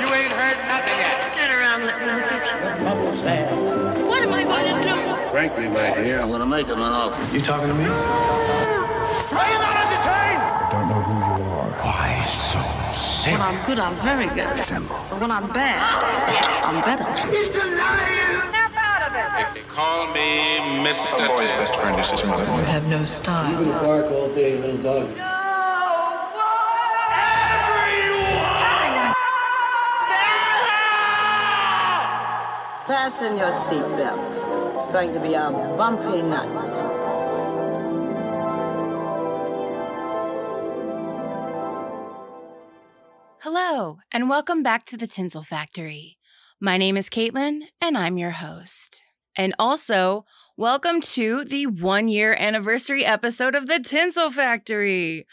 You ain't heard nothing yet. Turn around, let me look at you. Bubbles there. What am I going to do? Frankly, my dear, I'm gonna make him an offer. You talking to me? Are you not entertained? I don't know who you are. Why so When I'm good, I'm very good. But when I'm bad, I'm better. He's denying. Snap out of it. If they call me Mr. A boy's best friend is his mother. You have no style. gonna bark all day, little dog. Fasten your seatbelts. It's going to be a bumpy night. Hello, and welcome back to the Tinsel Factory. My name is Caitlin, and I'm your host. And also, welcome to the one year anniversary episode of the Tinsel Factory.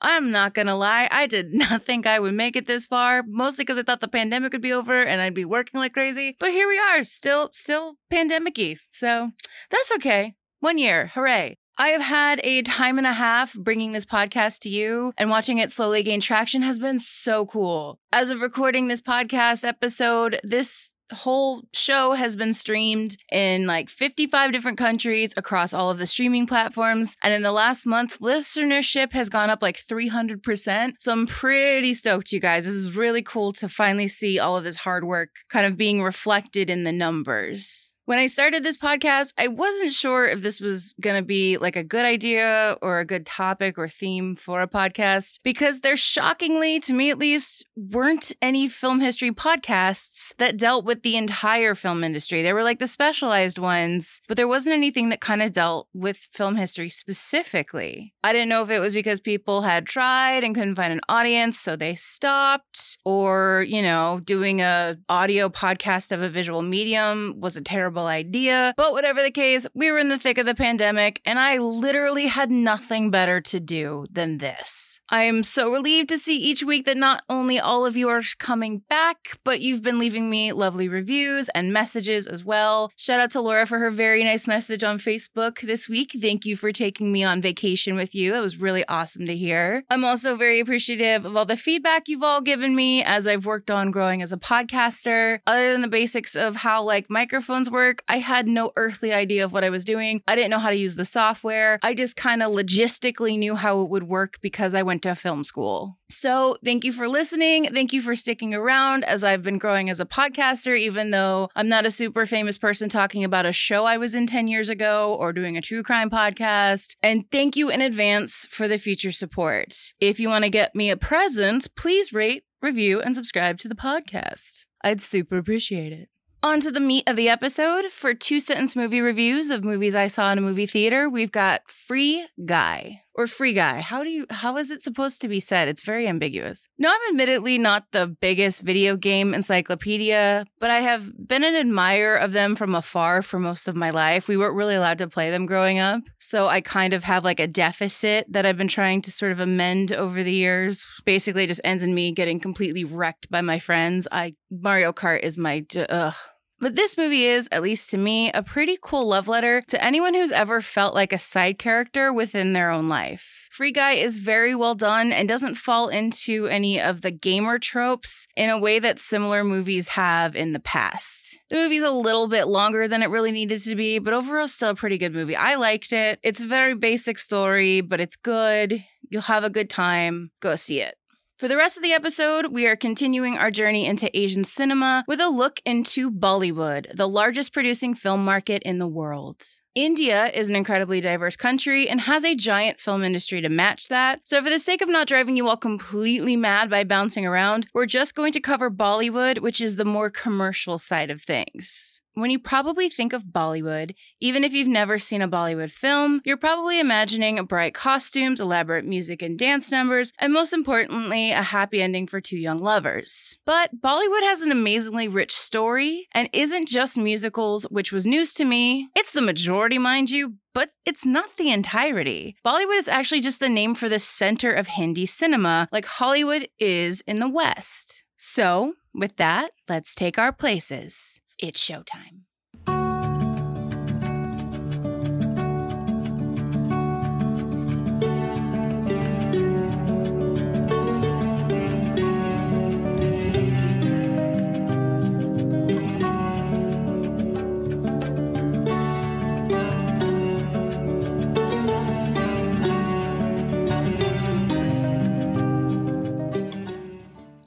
I'm not gonna lie, I did not think I would make it this far, mostly because I thought the pandemic would be over and I'd be working like crazy. But here we are, still, still pandemic-y. So that's okay. One year, hooray. I have had a time and a half bringing this podcast to you, and watching it slowly gain traction has been so cool. As of recording this podcast episode, this whole show has been streamed in like 55 different countries across all of the streaming platforms. And in the last month, listenership has gone up like 300%. So I'm pretty stoked, you guys. This is really cool to finally see all of this hard work kind of being reflected in the numbers. When I started this podcast, I wasn't sure if this was going to be like a good idea or a good topic or theme for a podcast because there shockingly, to me at least, weren't any film history podcasts that dealt with the entire film industry. There were like the specialized ones, but there wasn't anything that kind of dealt with film history specifically. I didn't know if it was because people had tried and couldn't find an audience, so they stopped, or, you know, doing a audio podcast of a visual medium was a terrible idea. But whatever the case, we were in the thick of the pandemic, and I literally had nothing better to do than this. I am so relieved to see each week that not only all of you are coming back, but you've been leaving me lovely reviews and messages as well. Shout out to Laura for her very nice message on Facebook this week. Thank you for taking me on vacation with you. That was really awesome to hear. I'm also very appreciative of all the feedback you've all given me as I've worked on growing as a podcaster. Other than the basics of how like microphones work, I had no earthly idea of what I was doing. I didn't know how to use the software. I just kind of logistically knew how it would work because I went to film school. So, thank you for listening. Thank you for sticking around as I've been growing as a podcaster, even though I'm not a super famous person talking about a show I was in 10 years ago or doing a true crime podcast. And thank you in advance for the future support. If you want to get me a present, please rate, review, and subscribe to the podcast. I'd super appreciate it. On to the meat of the episode. For two sentence movie reviews of movies I saw in a movie theater, we've got Free Guy or Free Guy. How do you how is it supposed to be said? It's very ambiguous. No, I'm admittedly not the biggest video game encyclopedia, but I have been an admirer of them from afar for most of my life. We weren't really allowed to play them growing up, so I kind of have like a deficit that I've been trying to sort of amend over the years. Basically, just ends in me getting completely wrecked by my friends. I Mario Kart is my ugh. But this movie is, at least to me, a pretty cool love letter to anyone who's ever felt like a side character within their own life. Free Guy is very well done and doesn't fall into any of the gamer tropes in a way that similar movies have in the past. The movie's a little bit longer than it really needed to be, but overall still a pretty good movie. I liked it. It's a very basic story, but it's good. You'll have a good time. Go see it. For the rest of the episode, we are continuing our journey into Asian cinema with a look into Bollywood, the largest producing film market in the world. India is an incredibly diverse country and has a giant film industry to match that. So, for the sake of not driving you all completely mad by bouncing around, we're just going to cover Bollywood, which is the more commercial side of things. When you probably think of Bollywood, even if you've never seen a Bollywood film, you're probably imagining bright costumes, elaborate music and dance numbers, and most importantly, a happy ending for two young lovers. But Bollywood has an amazingly rich story and isn't just musicals, which was news to me. It's the majority, mind you, but it's not the entirety. Bollywood is actually just the name for the center of Hindi cinema, like Hollywood is in the West. So, with that, let's take our places. It's showtime.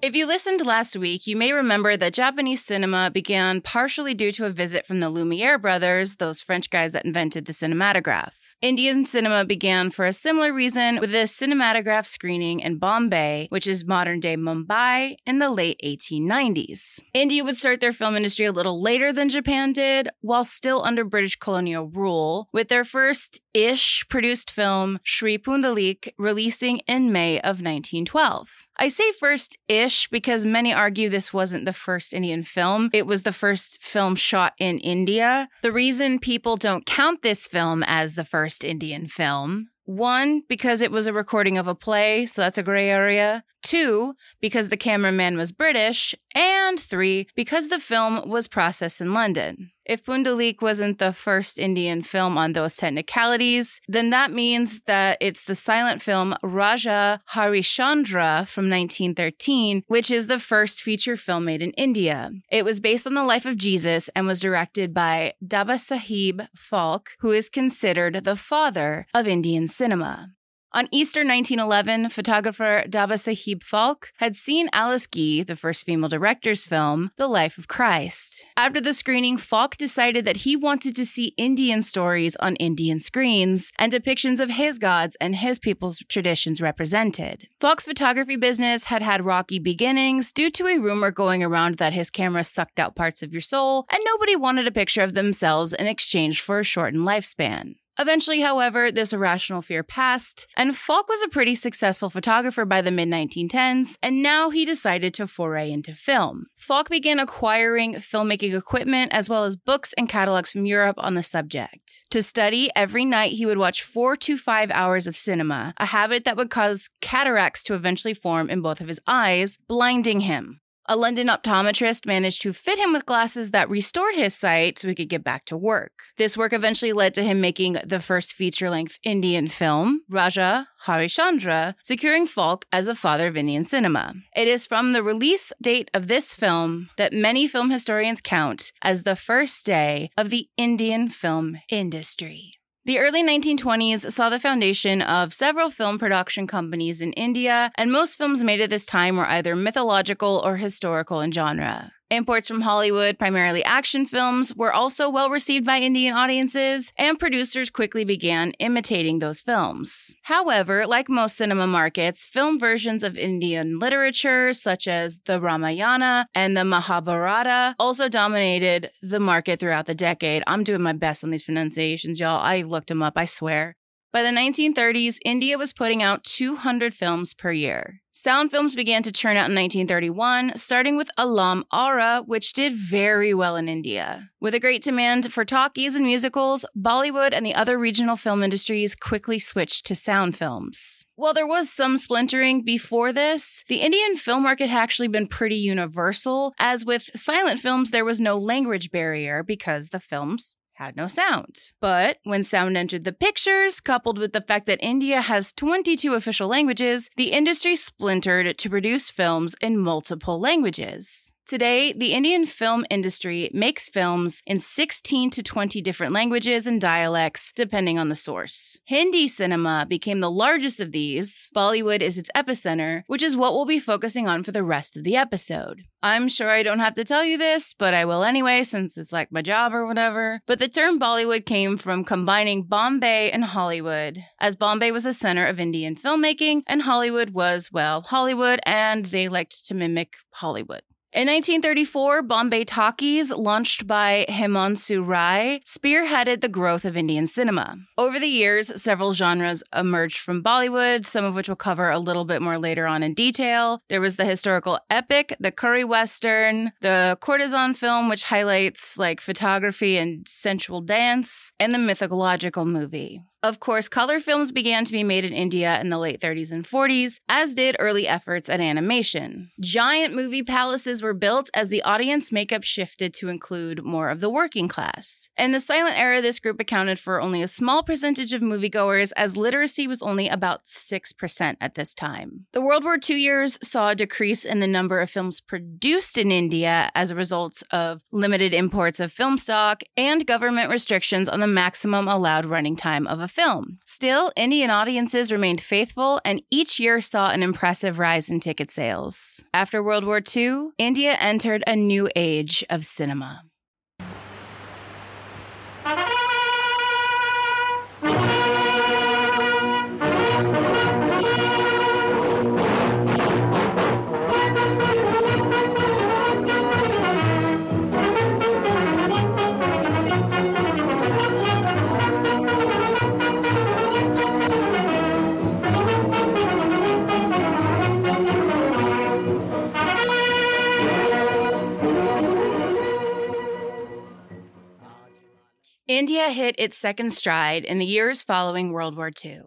If you listened last week, you may remember that Japanese cinema began partially due to a visit from the Lumiere brothers, those French guys that invented the cinematograph. Indian cinema began for a similar reason with a cinematograph screening in Bombay, which is modern day Mumbai, in the late 1890s. India would start their film industry a little later than Japan did, while still under British colonial rule, with their first ish produced film, Shri Pundalik, releasing in May of 1912. I say first ish because many argue this wasn't the first Indian film. It was the first film shot in India. The reason people don't count this film as the first Indian film one, because it was a recording of a play, so that's a gray area. Two, because the cameraman was British. And three, because the film was processed in London. If Pundalik wasn't the first Indian film on those technicalities, then that means that it's the silent film Raja Harishchandra from 1913, which is the first feature film made in India. It was based on the life of Jesus and was directed by Dada Saheb Phalke, who is considered the father of Indian cinema. On Easter 1911, photographer Dada Saheb Phalke had seen Alice Guy, the first female director's film, The Life of Christ. After the screening, Falk decided that he wanted to see Indian stories on Indian screens and depictions of his gods and his people's traditions represented. Falk's photography business had had rocky beginnings due to a rumor going around that his camera sucked out parts of your soul, and nobody wanted a picture of themselves in exchange for a shortened lifespan. Eventually, however, this irrational fear passed, and Falk was a pretty successful photographer by the mid 1910s, and now he decided to foray into film. Falk began acquiring filmmaking equipment as well as books and catalogs from Europe on the subject. To study, every night he would watch four to five hours of cinema, a habit that would cause cataracts to eventually form in both of his eyes, blinding him. A London optometrist managed to fit him with glasses that restored his sight so he could get back to work. This work eventually led to him making the first feature length Indian film, Raja Harishchandra, securing Falk as a father of Indian cinema. It is from the release date of this film that many film historians count as the first day of the Indian film industry. The early 1920s saw the foundation of several film production companies in India, and most films made at this time were either mythological or historical in genre. Imports from Hollywood, primarily action films, were also well received by Indian audiences, and producers quickly began imitating those films. However, like most cinema markets, film versions of Indian literature, such as the Ramayana and the Mahabharata, also dominated the market throughout the decade. I'm doing my best on these pronunciations, y'all. I looked them up, I swear. By the 1930s, India was putting out 200 films per year. Sound films began to churn out in 1931, starting with Alam Ara, which did very well in India. With a great demand for talkies and musicals, Bollywood and the other regional film industries quickly switched to sound films. While there was some splintering before this, the Indian film market had actually been pretty universal, as with silent films, there was no language barrier because the films had no sound. But when sound entered the pictures, coupled with the fact that India has 22 official languages, the industry splintered to produce films in multiple languages. Today, the Indian film industry makes films in 16 to 20 different languages and dialects, depending on the source. Hindi cinema became the largest of these. Bollywood is its epicenter, which is what we'll be focusing on for the rest of the episode. I'm sure I don't have to tell you this, but I will anyway, since it's like my job or whatever. But the term Bollywood came from combining Bombay and Hollywood, as Bombay was the center of Indian filmmaking, and Hollywood was, well, Hollywood, and they liked to mimic Hollywood. In 1934, Bombay Talkies, launched by Himanshu Rai, spearheaded the growth of Indian cinema. Over the years, several genres emerged from Bollywood, some of which we'll cover a little bit more later on in detail. There was the historical epic, the curry western, the courtesan film, which highlights like photography and sensual dance, and the mythological movie. Of course, color films began to be made in India in the late 30s and 40s, as did early efforts at animation. Giant movie palaces were built as the audience makeup shifted to include more of the working class. In the silent era, this group accounted for only a small percentage of moviegoers, as literacy was only about 6% at this time. The World War II years saw a decrease in the number of films produced in India as a result of limited imports of film stock and government restrictions on the maximum allowed running time of a film. Still, Indian audiences remained faithful and each year saw an impressive rise in ticket sales. After World War II, India entered a new age of cinema. Hit its second stride in the years following World War II.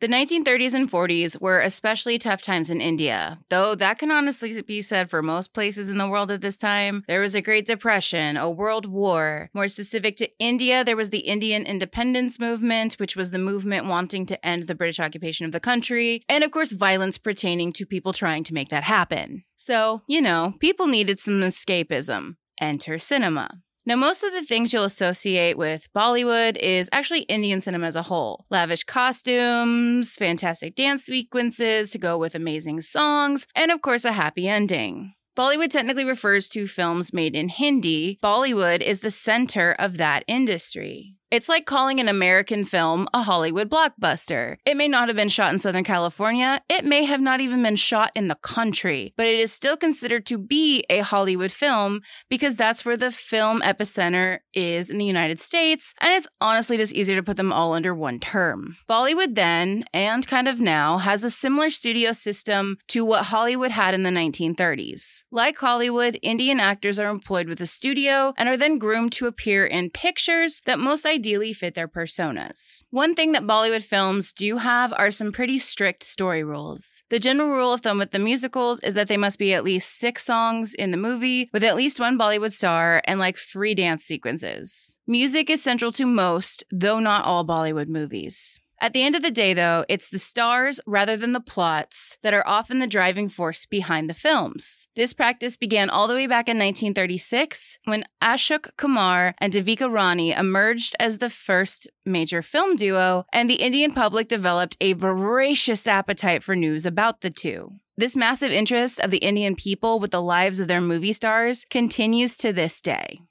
The 1930s and 40s were especially tough times in India, though that can honestly be said for most places in the world at this time. There was a Great Depression, a World War. More specific to India, there was the Indian independence movement, which was the movement wanting to end the British occupation of the country, and of course, violence pertaining to people trying to make that happen. So, you know, people needed some escapism. Enter cinema. Now, most of the things you'll associate with Bollywood is actually Indian cinema as a whole. Lavish costumes, fantastic dance sequences to go with amazing songs, and of course, a happy ending. Bollywood technically refers to films made in Hindi. Bollywood is the center of that industry. It's like calling an American film a Hollywood blockbuster. It may not have been shot in Southern California, it may have not even been shot in the country, but it is still considered to be a Hollywood film because that's where the film epicenter is in the United States, and it's honestly just easier to put them all under one term. Bollywood then, and kind of now, has a similar studio system to what Hollywood had in the 1930s. Like Hollywood, Indian actors are employed with a studio and are then groomed to appear in pictures that most ideally fit their personas. One thing that Bollywood films do have are some pretty strict story rules. The general rule of thumb with the musicals is that they must be at least six songs in the movie with at least one Bollywood star and like three dance sequences. Music is central to most, though not all Bollywood movies. At the end of the day, though, it's the stars rather than the plots that are often the driving force behind the films. This practice began all the way back in 1936 when Ashok Kumar and Devika Rani emerged as the first major film duo, and the Indian public developed a voracious appetite for news about the two. This massive interest of the Indian people with the lives of their movie stars continues to this day.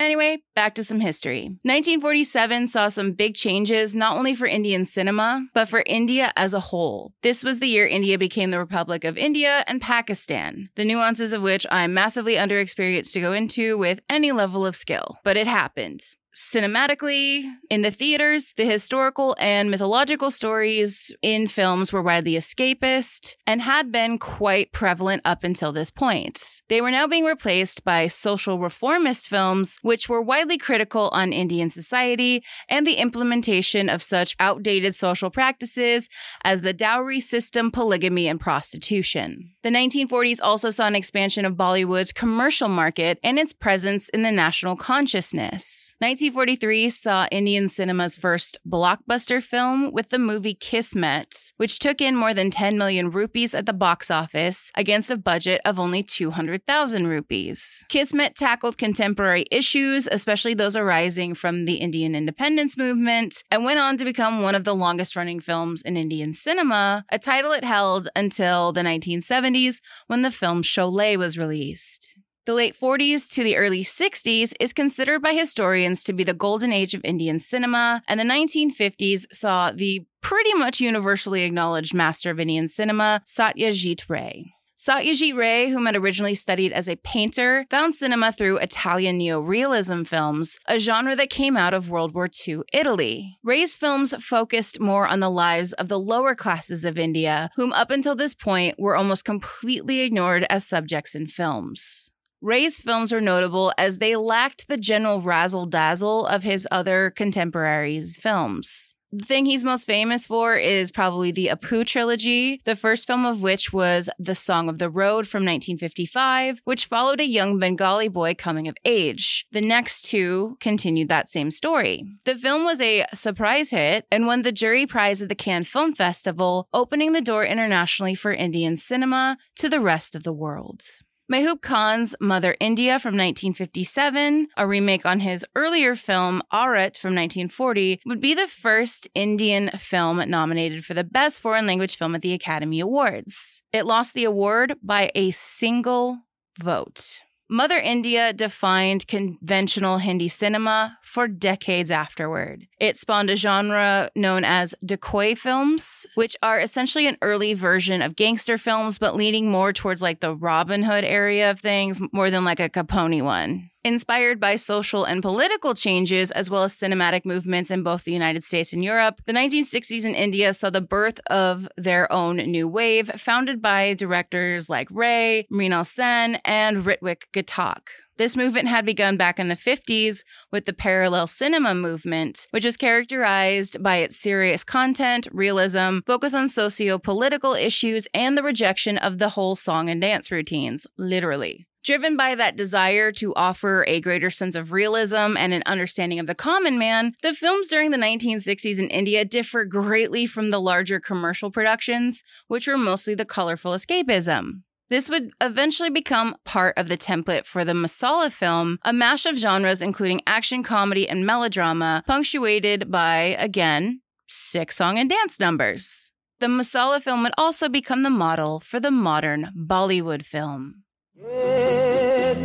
Anyway, back to some history. 1947 saw some big changes not only for Indian cinema, but for India as a whole. This was the year India became the Republic of India and Pakistan, the nuances of which I'm massively underexperienced to go into with any level of skill. But it happened cinematically in the theaters, the historical and mythological stories in films were widely escapist and had been quite prevalent up until this point. They were now being replaced by social reformist films, which were widely critical on Indian society and the implementation of such outdated social practices as the dowry system, polygamy, and prostitution. The 1940s also saw an expansion of Bollywood's commercial market and its presence in the national consciousness. 1943 saw Indian cinema's first blockbuster film with the movie Kismet, which took in more than 10 million rupees at the box office against a budget of only 200,000 rupees. Kismet tackled contemporary issues, especially those arising from the Indian independence movement, and went on to become one of the longest running films in Indian cinema, a title it held until the 1970s when the film Sholay was released. The late 40s to the early 60s is considered by historians to be the golden age of Indian cinema, and the 1950s saw the pretty much universally acknowledged master of Indian cinema, Satyajit Ray. Satyajit Ray, whom had originally studied as a painter, found cinema through Italian neorealism films, a genre that came out of World War II Italy. Ray's films focused more on the lives of the lower classes of India, whom up until this point were almost completely ignored as subjects in films. Ray's films are notable as they lacked the general razzle dazzle of his other contemporaries' films. The thing he's most famous for is probably the Apu trilogy, the first film of which was The Song of the Road from 1955, which followed a young Bengali boy coming of age. The next two continued that same story. The film was a surprise hit and won the jury prize at the Cannes Film Festival, opening the door internationally for Indian cinema to the rest of the world. Mehboob Khan's Mother India from 1957, a remake on his earlier film Aurat from 1940, would be the first Indian film nominated for the Best Foreign Language Film at the Academy Awards. It lost the award by a single vote. Mother India defined conventional Hindi cinema for decades afterward. It spawned a genre known as dacoit films, which are essentially an early version of gangster films, but leaning more towards like the Robin Hood area of things more than like a Capone one. Inspired by social and political changes, as well as cinematic movements in both the United States and Europe, the 1960s in India saw the birth of their own new wave, founded by directors like Ray, Mrinal Sen, and Ritwik Ghatak. This movement had begun back in the 50s with the parallel cinema movement, which was characterized by its serious content, realism, focus on socio political issues, and the rejection of the whole song and dance routines, literally. Driven by that desire to offer a greater sense of realism and an understanding of the common man, the films during the 1960s in India differ greatly from the larger commercial productions, which were mostly the colorful escapism. This would eventually become part of the template for the masala film, a mash of genres including action, comedy, and melodrama, punctuated by, again, sick song and dance numbers. The masala film would also become the model for the modern Bollywood film.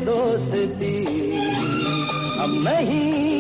दोस्ती हम नहीं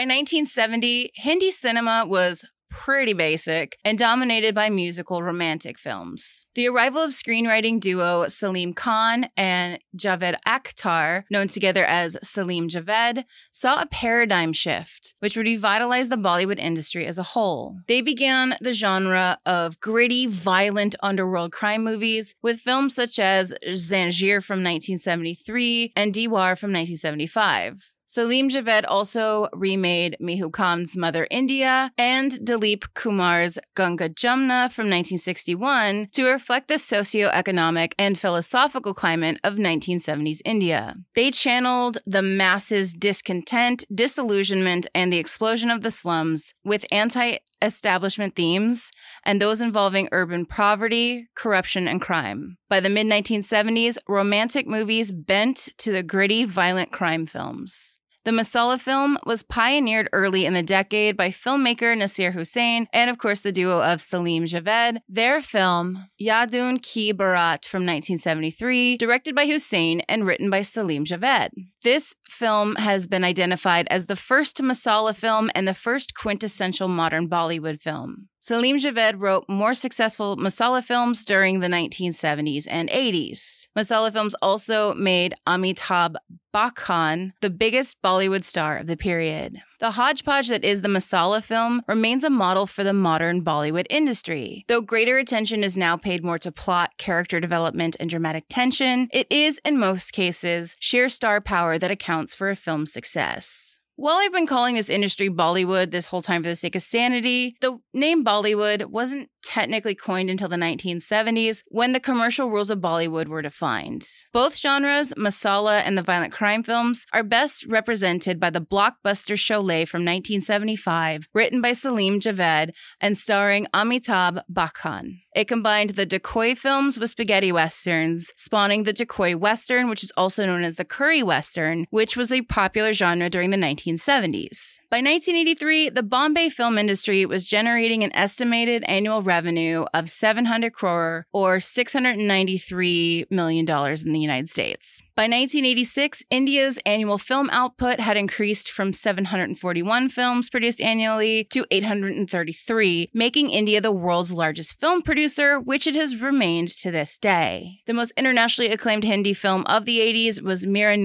By 1970, Hindi cinema was pretty basic and dominated by musical romantic films. The arrival of screenwriting duo Salim Khan and Javed Akhtar, known together as Salim Javed, saw a paradigm shift, which would revitalize the Bollywood industry as a whole. They began the genre of gritty, violent underworld crime movies with films such as Zanjeer from 1973 and Diwar from 1975. Salim Javed also remade Mehboob Khan's Mother India and Dilip Kumar's Ganga Jamna from 1961 to reflect the socio-economic and philosophical climate of 1970s India. They channeled the masses' discontent, disillusionment, and the explosion of the slums with anti establishment themes and those involving urban poverty, corruption, and crime. By the mid 1970s, romantic movies bent to the gritty, violent crime films. The Masala film was pioneered early in the decade by filmmaker Nasir Hussain and, of course, the duo of Salim Javed. Their film, Yaadon Ki Baaraat from 1973, directed by Hussain and written by Salim Javed. This film has been identified as the first Masala film and the first quintessential modern Bollywood film. Salim Javed wrote more successful Masala films during the 1970s and 80s. Masala films also made Amitabh Bachchan the biggest Bollywood star of the period. The hodgepodge that is the Masala film remains a model for the modern Bollywood industry. Though greater attention is now paid more to plot, character development, and dramatic tension, it is, in most cases, sheer star power that accounts for a film's success. While I've been calling this industry Bollywood this whole time for the sake of sanity, the name Bollywood wasn't technically coined until the 1970s when the commercial rules of Bollywood were defined. Both genres, masala and the violent crime films, are best represented by the blockbuster Sholay from 1975, written by Salim Javed and starring Amitabh Bachchan. It combined the dacoit films with spaghetti westerns, spawning the dacoit western, which is also known as the curry western, which was a popular genre during the 1970s. By 1983, the Bombay film industry was generating an estimated annual revenue of 700 crore or $693 million in the United States. By 1986, India's annual film output had increased from 741 films produced annually to 833, making India the world's largest film producer, which it has remained to this day. The most internationally acclaimed Hindi film of the 80s was Mira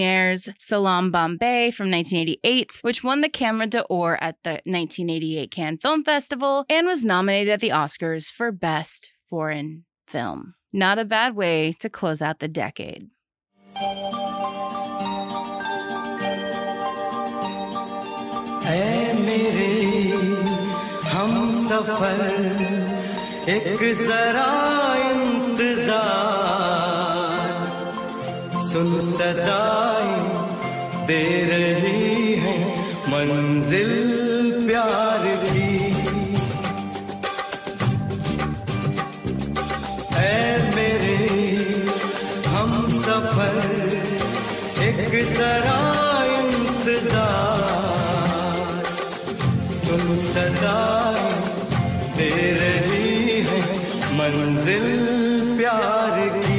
Salam Bombay from 1988, which won the Camera d'Or at the 1988 Cannes Film Festival and was nominated at the Oscars for Best Foreign film. Not a bad way to close out the decade. ऐ मेरे हम सफ़र एक जरा इंतज़ार। सुन सदाई दे रही सुन सदा दे रही है मंजिल प्यार की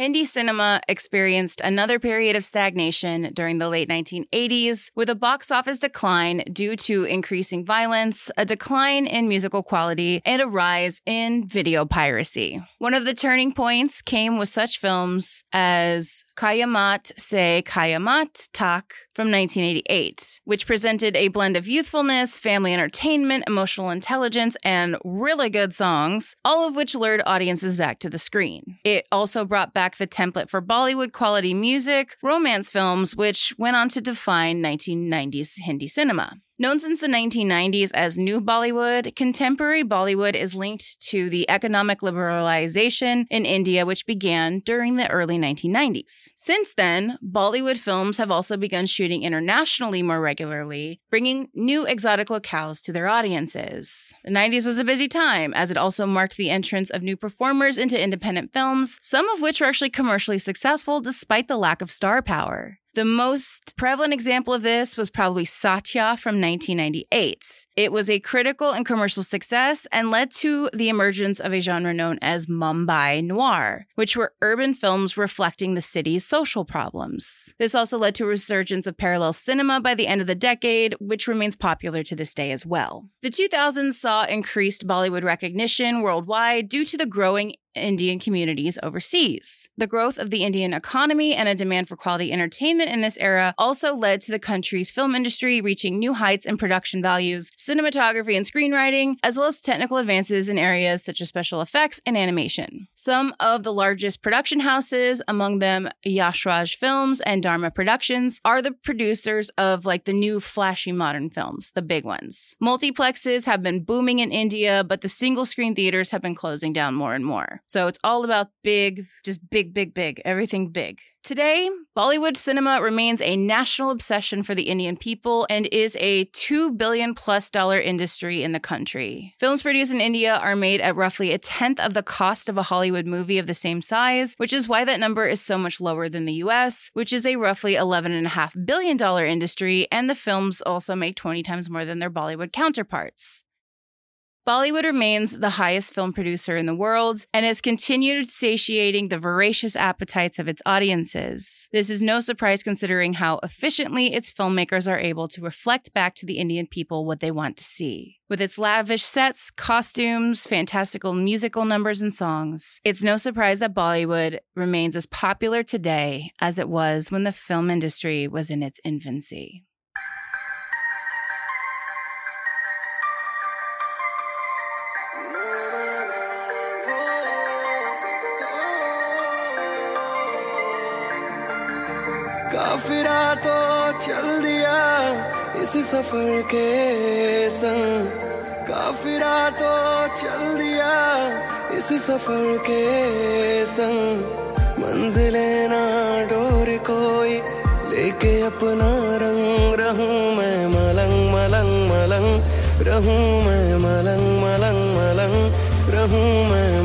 Hindi cinema experienced another period of stagnation during the late 1980s, with a box office decline due to increasing violence, a decline in musical quality, and a rise in video piracy. One of the turning points came with such films as Kayamat Se Kayamat Tak from 1988, which presented a blend of youthfulness, family entertainment, emotional intelligence, and really good songs, all of which lured audiences back to the screen. It also brought back the template for Bollywood quality music, romance films, which went on to define 1990s Hindi cinema. Known since the 1990s as New Bollywood, contemporary Bollywood is linked to the economic liberalization in India, which began during the early 1990s. Since then, Bollywood films have also begun shooting internationally more regularly, bringing new exotic locales to their audiences. The 90s was a busy time, as it also marked the entrance of new performers into independent films, some of which were actually commercially successful despite the lack of star power. The most prevalent example of this was probably Satya from 1998. It was a critical and commercial success and led to the emergence of a genre known as Mumbai Noir, which were urban films reflecting the city's social problems. This also led to a resurgence of parallel cinema by the end of the decade, which remains popular to this day as well. The 2000s saw increased Bollywood recognition worldwide due to the growing Indian communities overseas. The growth of the Indian economy and a demand for quality entertainment in this era also led to the country's film industry reaching new heights in production values, cinematography and screenwriting, as well as technical advances in areas such as special effects and animation. Some of the largest production houses, among them Yash Raj Films and Dharma Productions, are the producers of like the new flashy modern films, the big ones. Multiplexes have been booming in India, but the single screen theaters have been closing down more and more. So it's all about big, just big, big, big, everything big. Today, Bollywood cinema remains a national obsession for the Indian people and is a 2 billion plus dollar industry in the country. Films produced in India are made at roughly a tenth of the cost of a Hollywood movie of the same size, which is why that number is so much lower than the US, which is a roughly $11.5 billion industry, and the films also make 20 times more than their Bollywood counterparts. Bollywood remains the highest film producer in the world and has continued satiating the voracious appetites of its audiences. This is no surprise considering how efficiently its filmmakers are able to reflect back to the Indian people what they want to see. With its lavish sets, costumes, fantastical musical numbers, and songs, it's no surprise that Bollywood remains as popular today as it was when the film industry was in its infancy. काफिरा तो चल दिया इस सफ़र के संग। काफिरा तो चल दिया इस सफ़र के संग। मंजिलें ना डोर कोई, लेके अपना रंग रहूँ मैं मलंग मलंग मलंग। रहूँ मैं मलंग मलंग मलंग। रहूँ मैं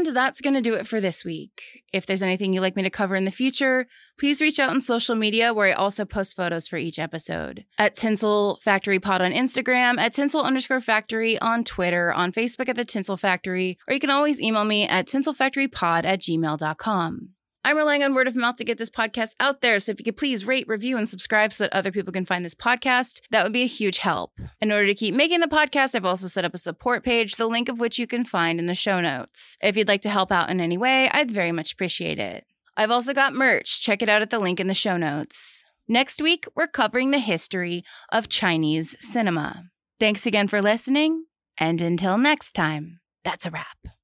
And that's going to do it for this week. If there's anything you'd like me to cover in the future, please reach out on social media where I also post photos for each episode. At Tinsel Factory Pod on Instagram, at Tinsel underscore factory on Twitter, on Facebook at the Tinsel Factory, or you can always email me at tinselfactorypod at gmail.com. I'm relying on word of mouth to get this podcast out there, so if you could please rate, review, and subscribe so that other people can find this podcast, that would be a huge help. In order to keep making the podcast, I've also set up a support page, the link of which you can find in the show notes. If you'd like to help out in any way, I'd very much appreciate it. I've also got merch. Check it out at the link in the show notes. Next week, we're covering the history of Chinese cinema. Thanks again for listening, and until next time, that's a wrap.